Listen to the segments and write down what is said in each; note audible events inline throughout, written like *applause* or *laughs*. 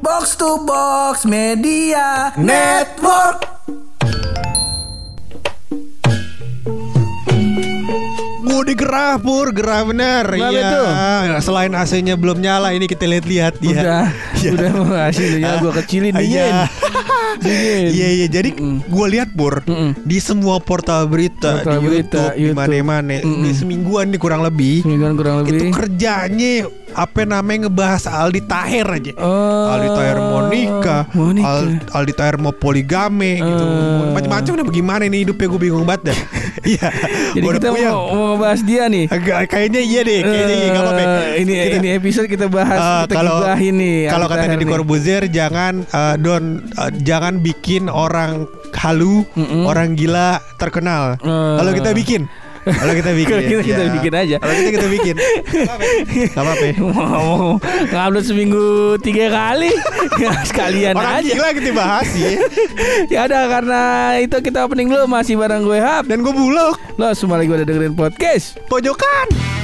Box to Box Media Network. Mudik gerah pur, gerah bener. Kenapa Iya. itu? Selain AC-nya belum nyala, ini kita lihat-lihat ya. Udah, Iya. udah mau hasilnya gua kecilin dingin. Iya. *laughs* Dingin. Iya iya jadi gue lihat pur Mm-mm. di semua portal berita Portal di berita, YouTube, di YouTube. mana-mana Mm-mm. di semingguan nih kurang lebih Semingguan kurang itu lebih. kerjanya apa namanya ngebahas Aldi Taher aja. Oh, Aldi Taher mau nikah, mau nikah. Al- Aldi Taher mau poligame gitu. Eh. Macam-macam udah bagaimana nih hidupnya gue bingung banget dah. *laughs* Iya. Jadi kita mau, mau ngebahas dia nih. Agak kayaknya iya deh, kayaknya iya enggak apa-apa. Eh, Ini Kita- ini episode kita bahas Eh, kita kalau gibahin nih. kalau kata Deddy nih. Corbuzier jangan eh, don eh, jangan bikin orang halu, Mm-mm. orang gila terkenal. Eh. Kalau kita bikin, kalau kita bikin, Kalau kita- kita ya. bikin aja. Kalau kita kita bikin, Gak apa-apa. *laughs* mau ngupload seminggu tiga kali ya sekalian Orang aja gila kita bahas ya. ya udah karena itu kita opening dulu masih bareng gue Hap Dan gue bulog lo semua lagi udah dengerin podcast pojokan.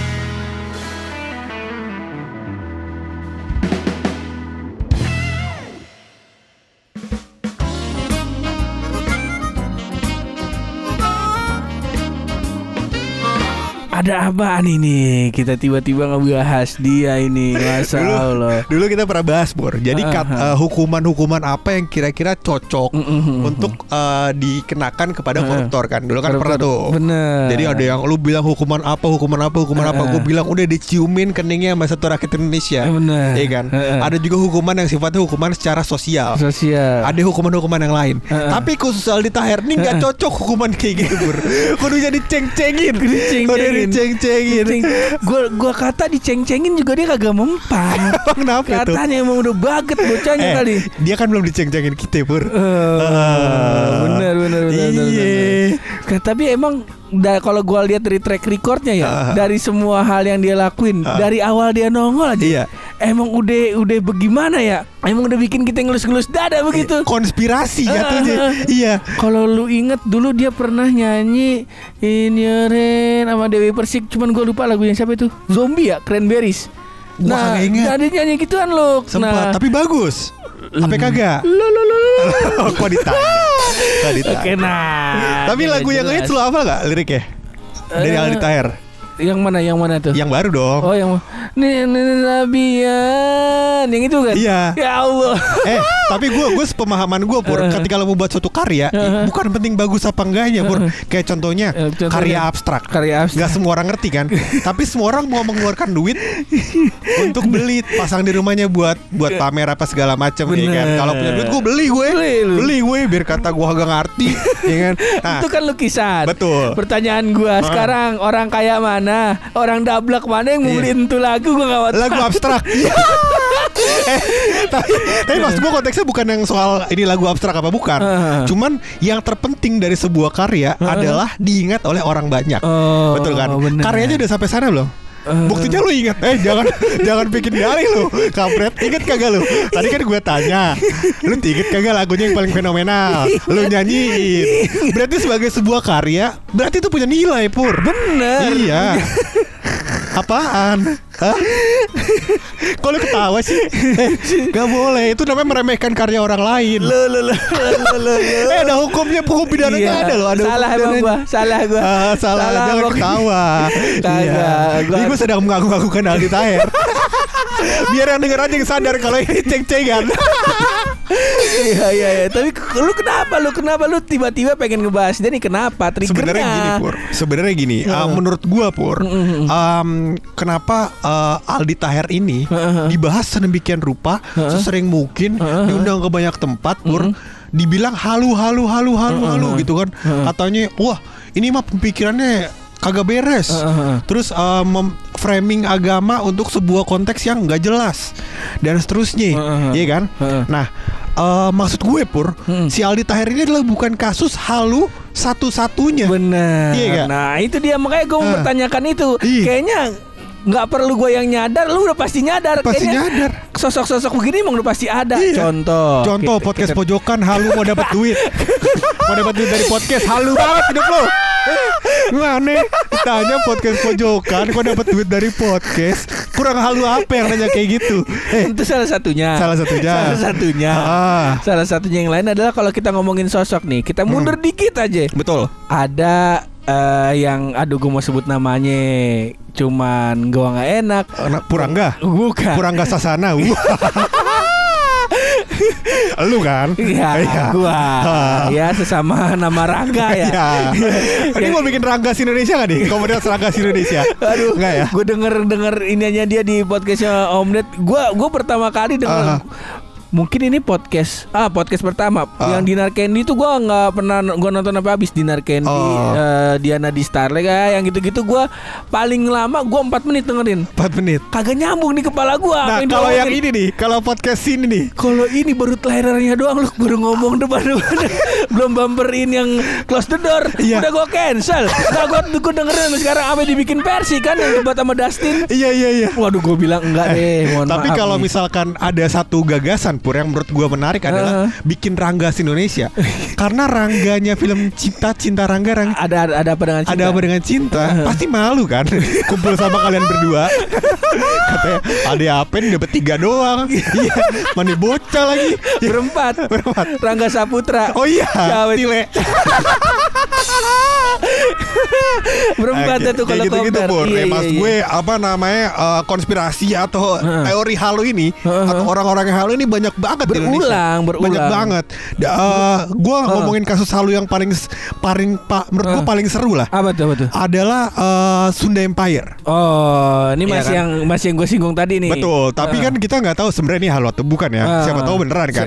Ada apaan ini kita tiba-tiba ngebahas dia ini *laughs* masa Allah Dulu kita pernah bahas Bor. Jadi Ah, ah. eh, hukuman-hukuman apa yang kira-kira cocok Mm, mm, mm, untuk eh, dikenakan kepada Ah. koruptor kan. Dulu kan pernah tuh. bener Jadi ada yang lu bilang hukuman apa, hukuman apa, hukuman apa. Ah. Gue bilang udah diciumin keningnya sama satu rakyat Indonesia. Bener Iya kan? Eh. Ada juga hukuman yang sifatnya hukuman secara sosial. sosial Ada hukuman-hukuman yang lain. Eh. Tapi khusus Aldi Taher ini nggak cocok hukuman kayak gitu, Bur. *laughs* Kudu jadi ceng-cengin. Kudu diceng-cengin. gue gua kata diceng-cengin juga dia kagak mempan *laughs* Kenapa tuh? katanya emang udah baget bocahnya Eh, kali dia kan belum diceng-cengin kita, Pur. Eh, bener bener bener bener, Iya. bener. Ka- Tapi emang da, kalau gua lihat dari track recordnya ya, Ah. dari semua hal yang dia lakuin, Ah. dari awal dia nongol aja, Iya. Emang udah udah bagaimana ya? Emang udah bikin kita ngelus-ngelus dada begitu. Konspirasi jatuhnya. *laughs* Iya. Kalau lu inget dulu dia pernah nyanyi In Your Hand sama Dewi Persik, cuman gua lupa lagunya siapa itu? Zombie ya, Cranberries. Gua Nah, nah, dia nyanyi gituan lu. Sempat, Nah, tapi bagus. Apa kagak? lo, lo, lo, lo. Kok ditanya? Kok ditanya? Oke, nah. Tapi lagu yang hits lo apa gak liriknya? Dari Eh, Aldi Taher Yang mana? Yang mana tuh? Yang baru dong Oh yang Nabian Yang itu kan? Iya. Ya Allah Eh tapi gue gue pemahaman gue pur ketika lo mau buat suatu karya bukan penting bagus apa enggaknya pur kayak contohnya, Eh, contohnya. karya abstrak. Karya abstrak. nggak semua orang ngerti kan? *laughs* Tapi semua orang mau mengeluarkan duit untuk beli pasang di rumahnya buat buat pamer apa segala macam ya kan? Kalau punya duit gue beli gue. Beli beli gue biar kata gue agak ngerti ya kan? Nah, Itu kan lukisan. Betul. Pertanyaan gua sekarang Orang kaya mana? Orang dablek mana yang mau Iya. beliin tuh lagu? Gua gak tahu. lagu abstrak. Eh, *laughs* tapi tapi maksud gue konteksnya bukan yang soal ini lagu abstrak apa bukan. Cuman yang terpenting dari sebuah karya adalah diingat oleh orang banyak. Oh, betul kan? bener. karyanya udah sampai sana belum? Eh. Buktinya lu ingat. Eh jangan *laughs* Jangan bikin dalih lu Kampret. Ingat kagak lu? Tadi kan gue tanya Lu inget kagak lagunya yang paling fenomenal? Lu nyanyiin. Berarti sebagai sebuah karya Berarti itu punya nilai Pur. Bener. Iya *laughs* Apaan? Hah? Kok lu ketawa sih? Eh, gak boleh Itu namanya meremehkan karya orang lain Lo lo lo lo lo Eh ada hukumnya Hukum pidananya Iya. ada loh ada Salah emang gua Salah gua Ah, salah, jangan pokoknya. ketawa. Kagak, Iya. gua- Ini gue sedang mengaku-ngakukan Aldi Taher. Biar yang denger aja yang sadar kalau ini ceng-cengan. Iya iya iya Tapi lu kenapa Lu kenapa Lu tiba-tiba pengen ngebahas dia nih Kenapa Triggernya Sebenarnya gini Pur. Sebenarnya gini. uh, menurut gua Pur, um, kenapa uh, Aldi Taher ini dibahas sedemikian rupa, sesering mungkin, diundang ke banyak tempat Pur. Dibilang halu halu halu halu halu gitu kan. Katanya, wah ini mah pemikirannya kagak beres. Heeh. Terus uh, mem- framing agama untuk sebuah konteks yang nggak jelas dan seterusnya, Heeh. iya kan? Heeh. Nah, uh, maksud gue pur, Hmm. si Aldi Taher ini adalah bukan kasus halu satu-satunya. Benar. Iya? Nah itu dia makanya gue mempertanyakan itu. Iya. Kayaknya nggak perlu gue yang nyadar, lu udah pasti nyadar. Pasti Kayaknya nyadar. Sosok-sosok begini emang udah pasti ada. Iya. Contoh. Contoh Kita- podcast kita- pojokan halu mau dapat duit. *laughs* mau dapat duit dari podcast halu banget hidup lo. Aneh Ditanya podcast pojokan Kok dapat duit dari podcast Kurang halu apa yang nanya kayak gitu Eh Itu salah satunya. Salah satunya. Salah satunya. Ah. Salah satunya yang lain adalah kalau kita ngomongin sosok nih, kita mundur dikit aja. Betul Ada eh, yang aduh gue mau sebut namanya cuman gua nggak enak. Anak Purangga Bukan. Purangga Sasana Wah. *laughs* Lu kan Iya, gua. Ah. Ya sesama nama Rangga ya. Iya *laughs* Ini mau bikin Rangga si Indonesia gak nih? Komunitas Rangga si Indonesia Aduh, Enggak ya? Gue denger denger ininya dia di podcastnya Om Ded. Gue gue pertama kali denger. Ah. Mungkin ini podcast ah podcast pertama. Ah. yang Dinar Candy itu gue nggak pernah gue nonton apa habis Dinar Candy Oh. eh, Diana di Starlight kayak yang gitu-gitu gue paling lama gue 4 menit dengerin. 4 menit? Kagak nyambung di kepala gue Nah kalau yang ini nih Kalau podcast ini nih. Kalau ini baru trailernya doang lu baru ngomong *laughs* depan-depan. Belum bumperin yang close the door. Iya. udah gue cancel. Udah gue gue dengerin sekarang apa dibikin versi kan yang debat sama Dustin. Iya iya iya. Waduh gue bilang enggak deh mohon Tapi kalau nih. misalkan ada satu gagasan pur yang menurut gua menarik adalah bikin Rangga si Indonesia. *laughs* Karena Rangganya film Cinta Cinta Rangga Rang ada ada, ada apa dengan cinta? ada apa dengan cinta? Pasti malu kan? *laughs* Kumpul sama kalian berdua. *laughs* Katanya ada apa nih dapat tiga doang. Iya. Mana bocah lagi? Berempat. Berempat. Rangga Saputra. Oh iya? Tile *laughs* berempat Kayak- itu kalau gitu-gitu compare. Pur. Iya, Eh, iya, mas iya. gue apa namanya eh, konspirasi atau teori halu ini Heeh. atau orang-orang yang halu ini banyak banget di Indonesia. Berulang, berulang. Banyak banget. Da- eh, gue ngomongin kasus halu yang paling paling pak menurut gue paling seru lah apa tuh apa tuh adalah eh, Sunda Empire. oh ini Iya masih kan? yang masih yang gue singgung tadi nih Betul, tapi kan kita nggak tahu sebenarnya ini halu atau bukan ya. Siapa tahu beneran kan.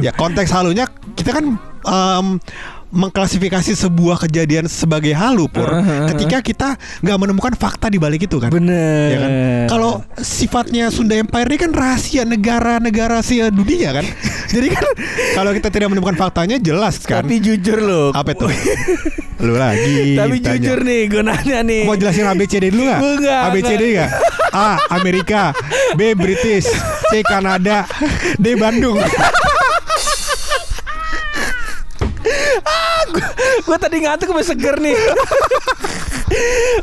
Ya konteks halunya kita kan em, mengklasifikasi sebuah kejadian sebagai halu pur ah, ah. ketika kita nggak menemukan fakta di balik itu kan. bener Ya kan? Kalau sifatnya Sunda Empire ini kan rahasia negara-negara se dunia kan. *laughs* Jadi kan kalau kita tidak menemukan faktanya jelas kan. tapi jujur loh apa itu? *laughs* Lu lagi. Tapi tanya. jujur nih, gue nanya nih. Mau jelasin ABCD dulu nggak? Enggak, ABCD nggak? A. Amerika B. British C. Kanada D. Bandung *laughs* gue tadi ngantuk sampai seger nih. *laughs*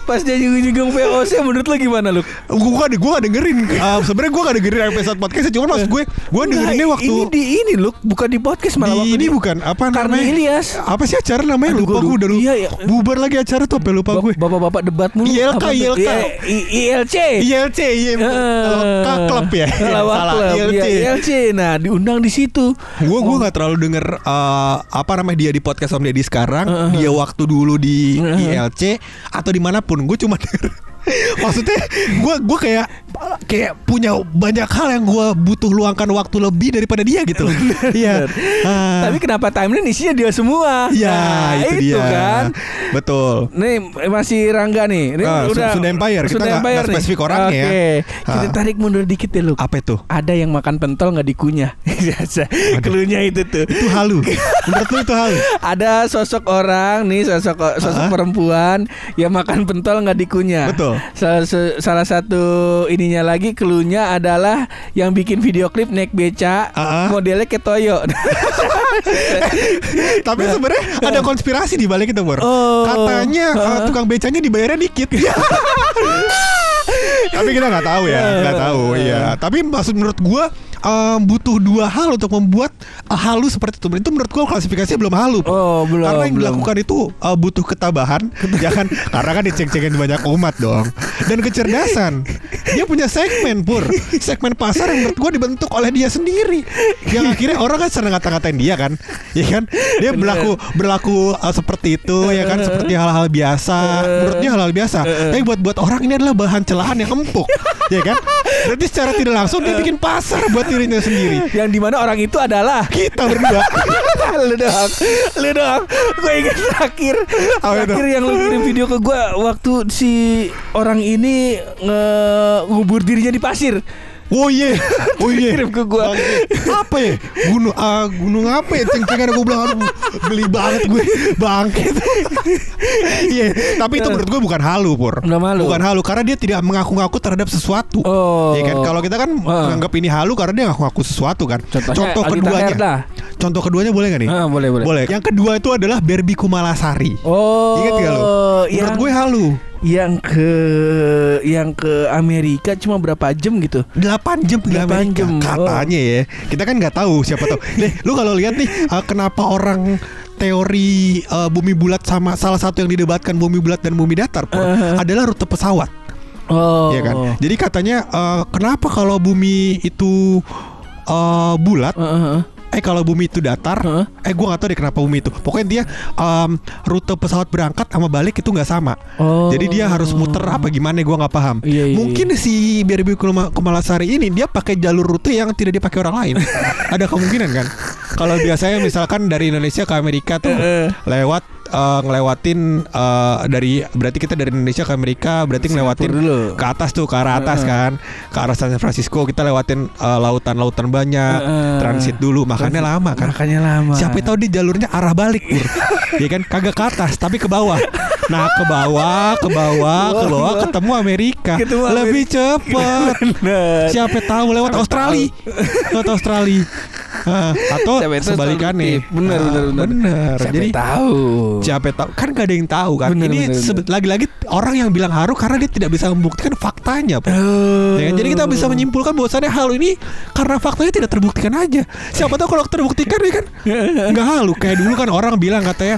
Pas dia nyinggung VOC menurut lo gimana lu? Gue gak, gue gak dengerin *laughs* uh, Sebenernya gue gak dengerin episode podcastnya Cuma maksud gue Gue dengerinnya waktu ini di ini lu bukan di podcast malah di waktu ini di- bukan apa Karena namanya Ilyas. apa sih acara namanya Aduh, lupa gue udah lupa. Iya, iya. bubar lagi acara tuh apa lupa gue Bapak-bapak debat mulu. ILK? ILK. Iya, I- ILC. ILC iya Lawak klub ya Lawak salah Club, ILC iya, ILC. Nah, diundang di situ. gue gue nggak terlalu denger eh, apa namanya dia di podcast Om Deddy sekarang dia waktu dulu di ILC atau di mana pun gue cuma *laughs* *laughs* maksudnya gue gue kayak kayak punya banyak hal yang gue butuh luangkan waktu lebih daripada dia gitu *laughs* *laughs* iya Ah. Tapi kenapa timeline isinya dia semua? Iya Nah, itu, dia kan. betul Nih masih Rangga nih. Ini Ah, Sunda Empire. Kita Sunda nggak- Empire nggak nih. spesifik orangnya ya. Oke. Kita Ah. tarik mundur dikit ya lu. apa itu Ada yang makan pentol nggak dikunyah. Biasa. Keluhnya itu tuh. itu halu menurut lu itu halu Ada sosok orang nih sosok sosok Ah. perempuan yang makan pentol nggak dikunyah. Betul. Salah, salah satu ininya lagi keluhnya adalah yang bikin video klip naik beca Ah. modelnya kayak Toyo. *laughs* *laughs* Tapi sebenarnya ada konspirasi di balik itu, Bor. Oh. Katanya uh, tukang becanya dibayarnya dikit. *laughs* Tapi kita nggak tahu ya, nggak tahu. Iya. Tapi maksud menurut gua um, butuh dua hal untuk membuat uh, halu seperti itu. Itu menurut gua klasifikasinya belum halu. Oh, belum, Karena yang belum. dilakukan itu uh, butuh ketabahan, ya kan? Karena kan dicek-cekin banyak umat dong. Dan kecerdasan. Dia punya segmen pur, segmen pasar yang menurut gua dibentuk oleh dia sendiri. Yang akhirnya orang kan sering ngata-ngatain dia kan, ya kan? Dia berlaku berlaku uh, seperti itu, ya kan? Seperti hal-hal biasa. Menurutnya hal-hal biasa. Tapi buat buat orang ini adalah bahan celaan yang empuk, ya kan? Berarti secara tidak langsung dia bikin pasar buat dirinya sendiri. yang di mana orang itu adalah Kita *laughs* berdua. lu dong, lu dong. Gue ingat terakhir, itu? terakhir yang lu kirim video ke gue waktu si orang ini ngubur dirinya di pasir. Oh iya, oh iya. Kirim ke gua. Apa ya? Gunung, ah, gunung apa ya? Ceng-cengan gue bilang, aduh, geli banget gue, bangke. Iya, tapi itu menurut gue bukan halu, pur. Bukan halu. Bukan halu, karena dia tidak mengaku-ngaku terhadap sesuatu. Oh. Iya kan? Kalau kita kan menganggap ini halu karena dia ngaku-ngaku sesuatu kan. Contohnya Contoh keduanya. Taher dah. Contoh keduanya boleh gak nih? Ah, boleh, boleh. Boleh. Yang kedua itu adalah Barbie Kumalasari. Oh. Ingat gak lo? Menurut yang, gue halu. Yang ke yang ke Amerika cuma berapa jam gitu? 8 jam Delapan Amerika jam. Oh. katanya ya. Kita kan nggak tahu siapa tahu. *laughs* Nih, lu kalau lihat nih uh, kenapa orang teori uh, bumi bulat sama salah satu yang didebatkan bumi bulat dan bumi datar Pur, Uh-huh. adalah rute pesawat, Oh. ya kan? Jadi katanya uh, kenapa kalau bumi itu uh, bulat Heeh. Eh kalau bumi itu datar, Heeh. eh gue gak tahu deh kenapa bumi itu. Pokoknya dia um, rute pesawat berangkat sama balik itu nggak sama. Oh. Jadi dia harus muter apa gimana gue nggak paham. Iya, iya, Mungkin si Barbie Kuma- Kumalasari ini dia pakai jalur rute yang tidak dipakai orang lain. *laughs* Ada kemungkinan kan? Kalau biasanya misalkan dari Indonesia ke Amerika tuh lewat eh, ngelewatin eh, dari berarti kita dari Indonesia ke Amerika berarti ngelewatin dulu. ke atas tuh ke arah atas kan. Ke arah San Francisco kita lewatin eh, lautan-lautan banyak Heeh. transit dulu. Makanya lama kan. Makanya lama. Siapa tahu di jalurnya arah balik pur. *laughs* Ya kan? Kagak ke atas tapi ke bawah. Nah ke bawah ke bawah ke bawah ketemu Amerika. Ketemu Lebih cepet. Bener. Siapa tahu lewat Australia. Lewat Australia. *laughs* Ah, Atau sebalikannya. Bener, Ah, bener, bener. Bener. Siapa Jadi tahu. Siapa tahu kan gak ada yang tahu kan Bener, Ini lagi-lagi orang yang bilang haru Karena dia tidak bisa membuktikan faktanya. Oh. Ya kan? Jadi kita bisa menyimpulkan bahwasannya hal ini karena faktanya tidak terbuktikan aja. Siapa tahu kalau terbuktikan ya kan *laughs* nggak halu. Kayak dulu kan orang bilang katanya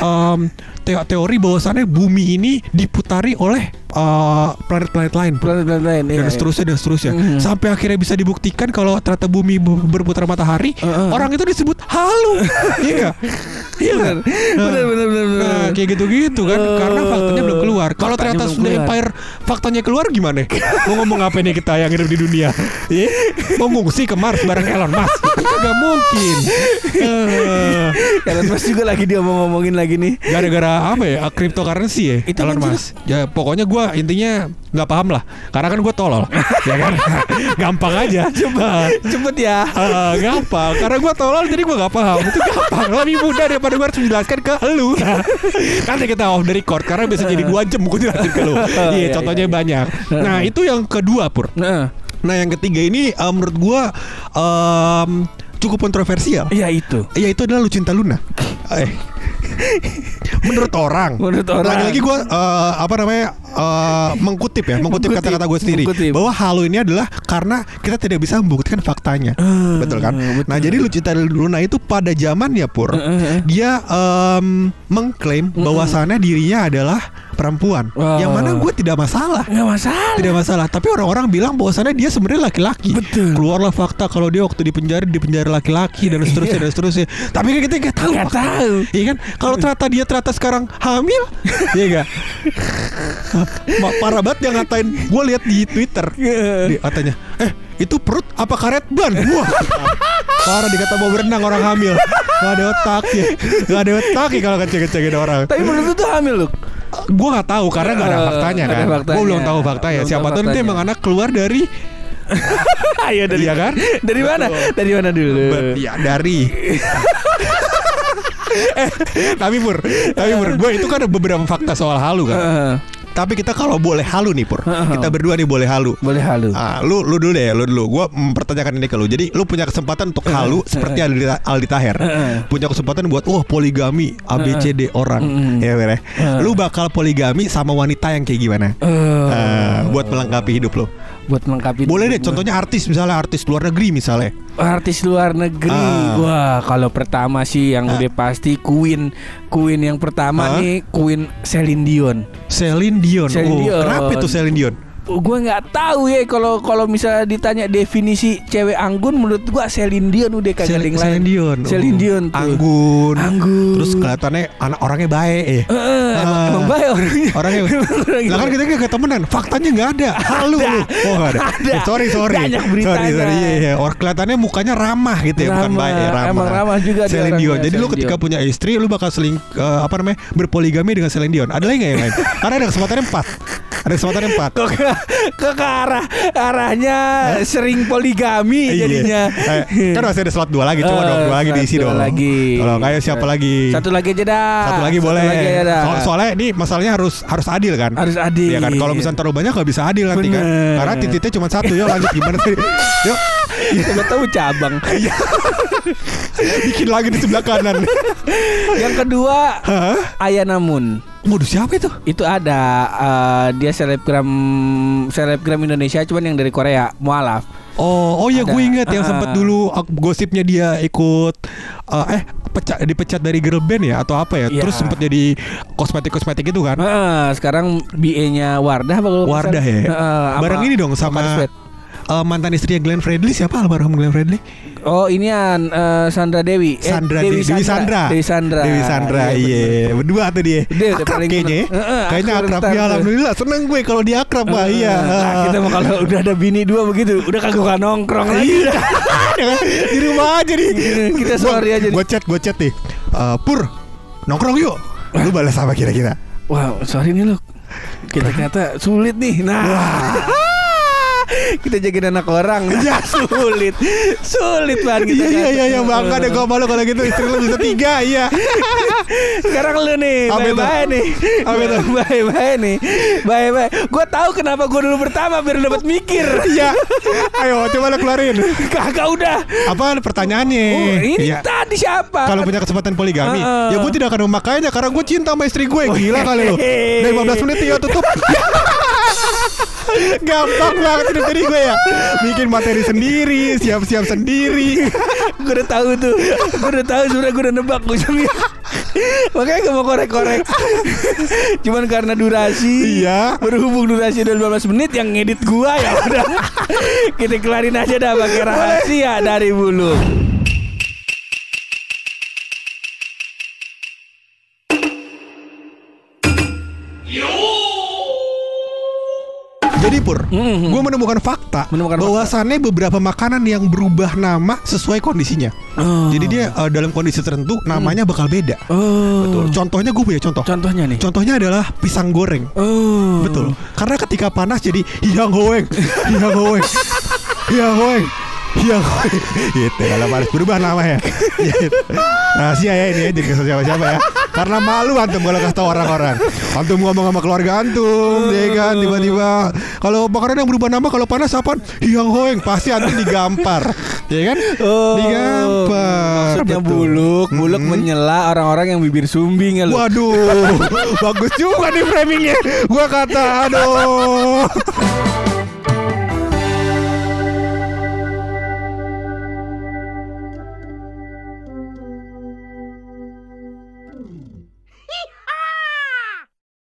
teo- teori bahwasannya bumi ini diputari oleh eh, planet-planet lain. Planet-planet lain. iya, Dan iya. seterusnya dan seterusnya Mhm. Sampai akhirnya bisa dibuktikan Kalau ternyata bumi bu- berputar matahari Heeh. Orang itu disebut halu *laughs* Iya? Iya nggak? Bener, bener, bener, bener. Nah kayak gitu-gitu kan Karena faktanya belum keluar Kalau ternyata sudah. Empire Faktanya keluar gimana? Mau ngomong apa nih kita yang hidup di dunia? Iya? Mau ngungsi ke Mars bareng Elon Musk? Gak mungkin *laughs* Eh, Elon Musk juga lagi dia mau ngomongin lagi nih. Gara-gara apa ya? Cryptocurrency ya? Itu Elon Musk. Ya pokoknya gue intinya nggak paham lah Karena kan gue tolol. Ya kan? *laughs* Gampang aja. Coba Cepet ya. Ah, gampang. Karena gue tolol jadi gue gak paham. Itu gampang lebih mudah daripada gue harus menjelaskan ke lu. *laughs* Nanti kita off the record karena bisa jadi dua jam gue jelasin ke lu. *laughs* Iya Iya, contohnya iya. banyak. Nah itu yang kedua pur. Nah, nah yang ketiga ini eh, menurut gue em, cukup kontroversial. Iya itu. ya itu adalah Lucinta Luna. eh menurut orang Menurut orang. lagi-lagi gue eh, apa namanya eh, mengkutip ya mengkutip kata-kata gue sendiri mengkutip. bahwa halu ini adalah karena kita tidak bisa membuktikan faktanya Ah, betul kan betul. nah jadi Lucinta Luna itu pada zamannya pur Eh, eh, eh. dia em, mengklaim bahwasannya dirinya adalah perempuan Wah. yang mana gue tidak masalah Nggak masalah. tidak masalah tapi orang-orang bilang bahwasannya dia sebenarnya laki-laki Betul. keluarlah fakta kalau dia waktu di penjara di penjara laki-laki dan seterusnya dan seterusnya tapi kan kita nggak tahu Nggak tahu. iya kan kalau ternyata dia ternyata sekarang hamil *laughs* iya enggak parah banget dia ngatain gue lihat di twitter Iya. dia katanya eh itu perut apa karet ban wah parah dikata mau berenang orang hamil Gak ada otak ya Gak ada otak ya kalau ngecek-ngecekin orang Tapi menurut lu tuh hamil lu. Gue gak tahu karena gak ada Eh, faktanya kan ada faktanya. Gue belum tahu faktanya Siapa tahu nanti faktanya. emang anak keluar dari Ayo *laughs* dari Iya kan? Dari mana? Dari mana dulu? Ya dari *laughs* eh, Tapi Pur Tapi Pur Gue itu kan ada beberapa fakta soal halu kan Heeh. Tapi kita kalau boleh halu nih Pur. Kita berdua nih boleh halu Boleh halu. Ah, lu lu dulu deh, lu dulu. Gua mempertanyakan ini ke lu. Jadi lu punya kesempatan untuk halu seperti Aldi, Aldi Taher. Punya kesempatan buat wah poligami ABCD orang. Ya, Ber, ya. Lu bakal poligami sama wanita yang kayak gimana? Ah, buat melengkapi hidup lu. buat melengkapi Boleh deh, contohnya artis misalnya artis luar negeri misalnya. Artis luar negeri. Ah. Wah, kalau pertama sih yang Ah. udah pasti Queen. Queen yang pertama Ah. nih Queen Celine Dion. Celine Dion. Celine oh, Dion. kenapa itu Celine Dion? Gue nggak tahu ya kalau kalau misalnya ditanya definisi cewek anggun menurut gua Celine Dion udah kagak yang lain. Celine Dion. Celine Oh, Dion tuh. Anggun. Anggun. Terus kelihatannya anak orangnya baik eh. Eh, emang, emang baik orangnya. Orangnya *laughs* Lah kan kita gak temenan Faktanya gak ada Halu lu Oh gak ada, Ada. Eh, Sorry sorry Banyak beritanya. Sorry sorry Iya iya Or, Kelihatannya mukanya ramah gitu ya Bukan Ramah. baik ya, ramah Emang ramah juga Celine Dion Jadi lu Celine ketika Dion. punya istri Lu bakal seling eh, Apa namanya Berpoligami dengan Celine Dion Ada lagi gak yang lain Karena ada kesempatannya empat Ada kesempatan empat. Kok ke, ke, ke arah arahnya sering poligami Iya. jadinya. Eh, kan masih ada slot dua lagi, coba Eh, dong dua lagi diisi dua dong. lagi. Kalau kayak siapa lagi? Satu lagi aja dah. Satu lagi boleh. lagi aja dah. So- soalnya ini masalahnya harus harus adil kan? Harus adil. Iya kan? Kalau misalnya terlalu banyak nggak bisa adil nanti kan? Bener. Karena titiknya cuma satu ya. Lanjut gimana sih? Yuk, Coba tahu cabang. Iya. bikin lagi di sebelah kanan. Yang kedua, Hah? Ayana Moon. Modus siapa itu? Itu ada eh, dia selebgram selebgram Indonesia cuman yang dari Korea, mualaf. Oh, oh ya gue inget yang Ah. sempat dulu gosipnya dia ikut eh, eh pecat dipecat dari girl band ya atau apa ya? Iya. Terus sempat jadi kosmetik-kosmetik itu kan? Heeh, sekarang BA-nya Wardah apa Wardah ya. Sama Bareng ini dong sama Eh, mantan istrinya Glenn Fredly siapa almarhum Glenn Fredly? Oh, inian eh, Sandra Dewi. Eh, Sandra Dewi, Dewi Sandra. Dewi Sandra. Dewi Sandra, iya. Berdua tuh dia. Dia udah akrab paling kayaknya. ya. Heeh, Kayaknya akrab akrab ya alhamdulillah. Seneng gue kalau dia akrab mah iya. Nah, kita mah kalau udah ada bini dua begitu, udah kagak gak nongkrong lagi. Iya. *laughs* di rumah aja nih. Kita sorry aja. Gue chat, gue chat nih. Eh, Pur, nongkrong yuk. Lu balas apa kira-kira? Wow, sorry nih lo. Kita ternyata sulit nih. Nah. Kita jagain anak orang nah, *laughs* sulit sulit banget kita Iya iya iya iya bangga deh gue malu kalau gitu istri lu bisa tiga iya. *laughs* sekarang lu nih bye bye nih bye bye nih bye bye gue tahu kenapa gue dulu pertama biar dapat mikir Iya. Ayo coba lu keluarin. *laughs* kagak udah Apa pertanyaannya? oh, ini Iya. tadi siapa Kalau punya kesempatan poligami, Heeh. ya gue tidak akan memakainya karena gue cinta sama istri gue. Gila kali lo. Dari 15 menit ya tutup. Gampang banget hidup jadi gue ya. Bikin materi sendiri, siap-siap sendiri. gue udah tahu tuh gue udah tahu sebenarnya gue udah nebak ujungnya makanya gak mau korek-korek cuman karena durasi Iya. berhubung durasi udah 15 menit yang ngedit gua ya udah kita kelarin aja dah pakai rahasia dari bulu Jadi Pur, Mhm. gue menemukan fakta Menemukan bahwasannya beberapa makanan yang berubah nama sesuai kondisinya. Oh. Jadi dia eh, dalam kondisi tertentu namanya bakal beda. oh Betul. Contohnya gue punya contoh. contohnya nih Contohnya adalah pisang goreng. oh Betul. Karena ketika panas jadi hiang hoeng, hiang hoeng, hiang hoeng, hoeng. *laughs* Gitu. Kalau panas berubah namanya. *laughs* Gitu. Rahasia ya ini ya, jadi kesel siapa-siapa ya. Karena malu antum kalau kasih tahu orang-orang. Antum ngomong sama keluarga antum, ya kan tiba-tiba kalau makanan yang berubah nama kalau panas apa? Hiang hoeng pasti antum digampar. *laughs* Ya kan? Oh, Digampar. Maksudnya Betul. buluk, buluk Mm-mm. menyela orang-orang yang bibir sumbing ya lu. Waduh, *laughs* bagus juga nih framingnya. Gua kata, aduh.